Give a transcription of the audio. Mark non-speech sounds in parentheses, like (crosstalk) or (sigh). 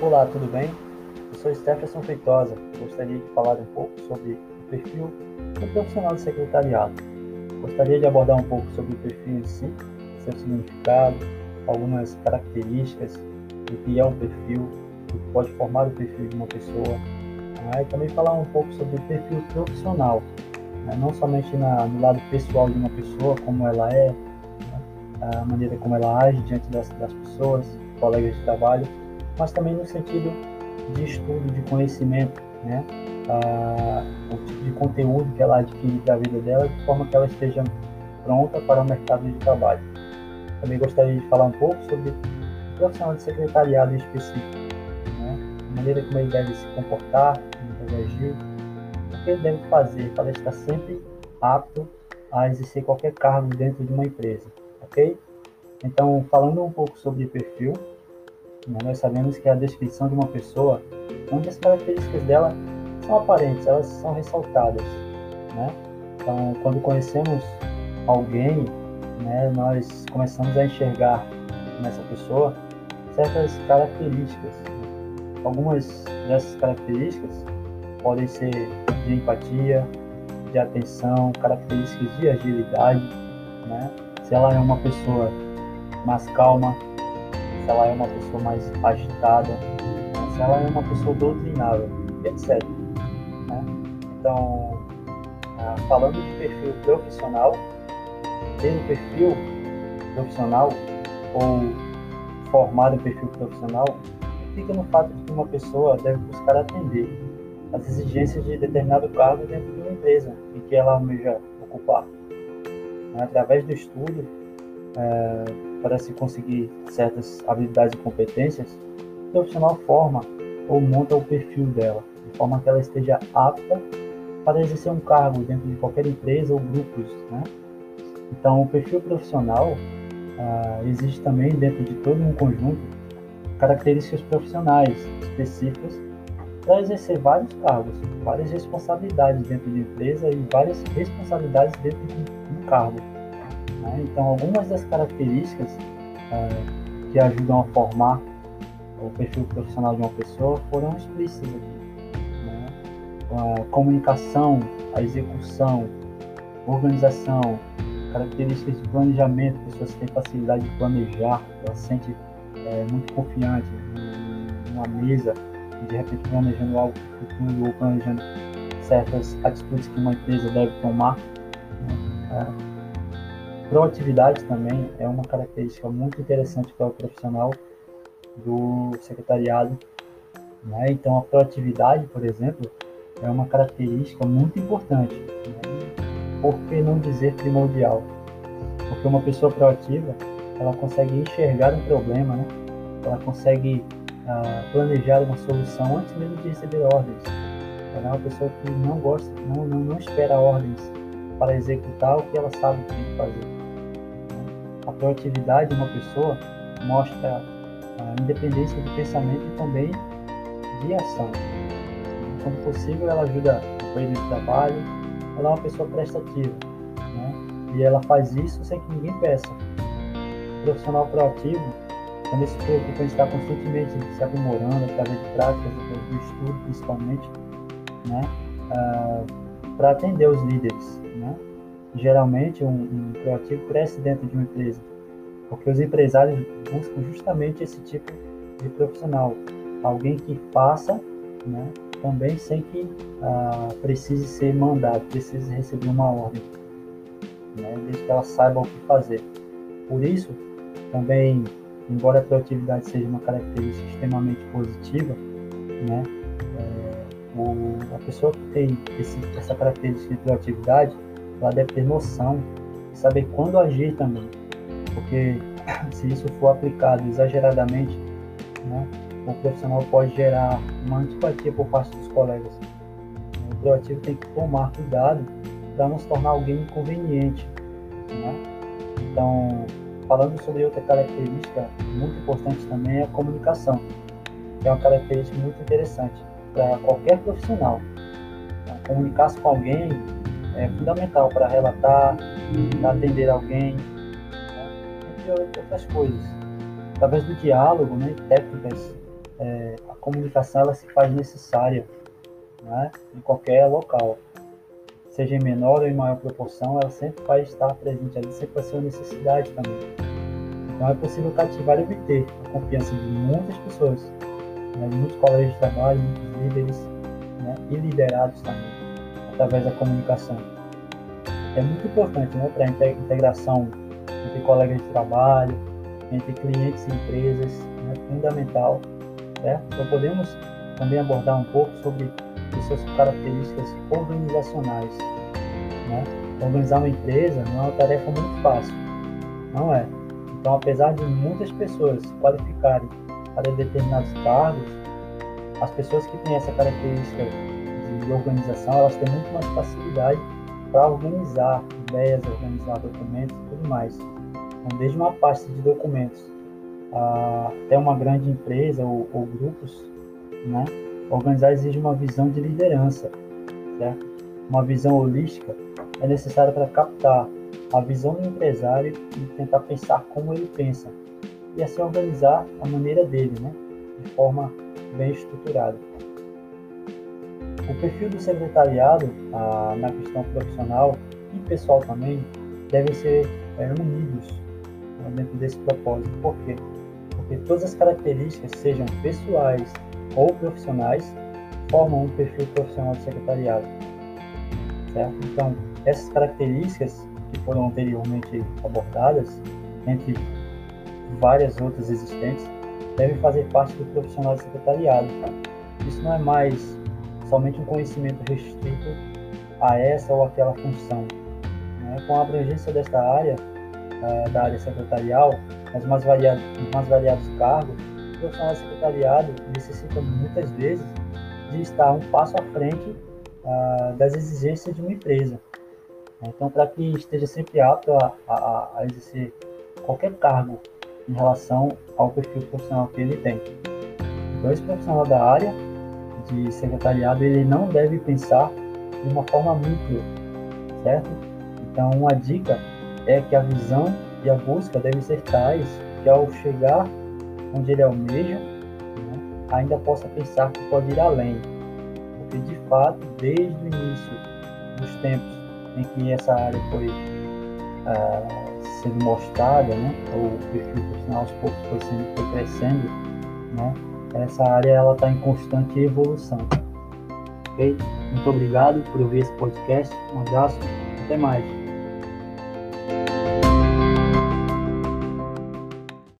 Olá, tudo bem? Eu sou Stefferson Feitosa. Gostaria de falar um pouco sobre o perfil do profissional de secretariado. Gostaria de abordar um pouco sobre o perfil em si, seu significado, algumas características do que é o perfil, o que pode formar o perfil de uma pessoa, né? e também falar um pouco sobre o perfil profissional, né? não somente na, no lado pessoal de uma pessoa, como ela é, né? a maneira como ela age diante das, das pessoas, colegas de trabalho, mas também no sentido de estudo, de conhecimento, né? Ah, o tipo de conteúdo que ela adquire da vida dela, de forma que ela esteja pronta para o mercado de trabalho. Também gostaria de falar um pouco sobre o profissional de secretariado em específico, né? a maneira como ele deve se comportar, como deve agir, o que ele deve fazer para estar sempre apto a exercer qualquer cargo dentro de uma empresa, ok? Então, falando um pouco sobre perfil? Nós sabemos que a descrição de uma pessoa, onde as características dela são aparentes, elas são ressaltadas. Né? Então, quando conhecemos alguém, né, nós começamos a enxergar nessa pessoa certas características. Algumas dessas características podem ser de empatia, de atenção, características de agilidade, né? Se ela é uma pessoa mais calma, se ela é uma pessoa mais agitada, se ela é uma pessoa doutrinável, etc. Né? Então, ah, falando de perfil profissional, ter um perfil profissional ou formado em perfil profissional fica no fato de que uma pessoa deve buscar atender as exigências de determinado cargo dentro de uma empresa em que ela almeja ocupar. Através do estudo, é, para se conseguir certas habilidades e competências, o profissional forma ou monta o perfil dela, de forma que ela esteja apta para exercer um cargo dentro de qualquer empresa ou grupos. Né? Então, o perfil profissional ah, existe também dentro de todo um conjunto características profissionais específicas para exercer vários cargos, várias responsabilidades dentro de empresa e várias responsabilidades dentro de um cargo. Né? Então, algumas das características uh, que ajudam a formar o perfil profissional de uma pessoa foram explícitas aqui. Né? A comunicação, a execução, organização, características de planejamento, pessoas que têm facilidade de planejar, ela se sente é, muito confiante numa mesa, de repente planejando algo futuro ou planejando certas atitudes que uma empresa deve tomar. Né? Proatividade também é uma característica muito interessante para o profissional do secretariado. Né? Então, a proatividade, por exemplo, é uma característica muito importante, né? por que não dizer primordial? Porque uma pessoa proativa, ela consegue enxergar um problema, né? ela consegue uh, planejar uma solução antes mesmo de receber ordens. Ela é uma pessoa que não gosta, não, não, não espera ordens para executar o que ela sabe que tem que fazer a proatividade de uma pessoa mostra a independência de pensamento e também de ação. Quando possível, ela ajuda o colega de trabalho, ela é uma pessoa prestativa, né? e ela faz isso sem que ninguém peça. O profissional proativo também se preocupa em estar constantemente se aprimorando através de práticas, através do estudo principalmente, né? Ah, para atender os líderes. Geralmente um, um proativo cresce dentro de uma empresa, porque os empresários buscam justamente esse tipo de profissional, alguém que faça, né, também sem que ah, precise ser mandado, precise receber uma ordem, né, desde que ela saiba o que fazer. Por isso, também, embora a proatividade seja uma característica extremamente positiva, né, é, o, a pessoa que tem esse, essa característica de proatividade, ela deve ter noção e saber quando agir também. Porque (coughs) se isso for aplicado exageradamente, né, o profissional pode gerar uma antipatia por parte dos colegas. O proativo tem que tomar cuidado para não se tornar alguém inconveniente. Né? Então, falando sobre outra característica muito importante também é a comunicação, que é uma característica muito interessante para qualquer profissional. Comunicar-se com alguém é fundamental para relatar, para atender alguém, né? entre outras coisas. Através do diálogo, né, técnicas é, a comunicação ela se faz necessária né, em qualquer local. Seja em menor ou em maior proporção, ela sempre vai estar presente ali, sempre vai ser uma necessidade também. Então é possível cativar e obter a confiança de muitas pessoas, né, de muitos colegas de trabalho, muitos líderes né, e liderados também, através da comunicação. É muito importante né, para a integração entre colegas de trabalho, entre clientes e empresas, é né, fundamental. Certo? Então podemos também abordar um pouco sobre suas características organizacionais. Né? Organizar uma empresa não é uma tarefa muito fácil, não é. Então, apesar de muitas pessoas se qualificarem para determinados cargos, as pessoas que têm essa característica de organização, elas têm muito mais facilidade para organizar ideias, organizar documentos e tudo mais. Então, desde uma pasta de documentos até uma grande empresa ou, ou grupos, né? Organizar exige uma visão de liderança, certo? Uma visão holística é necessária para captar a visão do empresário e tentar pensar como ele pensa e assim organizar a maneira dele, né? De forma bem estruturada. Perfil do secretariado ah, na questão profissional e pessoal também devem ser é, unidos né, dentro desse propósito. Por quê? Porque todas as características, sejam pessoais ou profissionais, formam um perfil profissional de secretariado. Certo? Então, essas características que foram anteriormente abordadas, entre várias outras existentes, devem fazer parte do profissional de secretariado. Isso não é mais somente um conhecimento restrito a essa ou aquela função. Né? Com a abrangência desta área, uh, da área secretarial, nos mais variados, mais variados cargos, o profissional secretariado necessita muitas vezes de estar um passo à frente uh, das exigências de uma empresa. Então, para que esteja sempre apto a, a, a, exercer qualquer cargo em relação ao perfil profissional que ele tem. Então, esse profissional da área de secretariado, ele não deve pensar de uma forma mútua, certo? Então, uma dica é que a visão e a busca devem ser tais que, ao chegar onde ele almeja, né, ainda possa pensar que pode ir além. Porque, de fato, desde o início dos tempos em que essa área foi ah, sendo mostrada, né, o perfil profissional aos poucos foi, sendo, foi crescendo, né, essa área ela está em constante evolução. Ok? Muito obrigado por ouvir esse podcast. Um abraço. Até mais.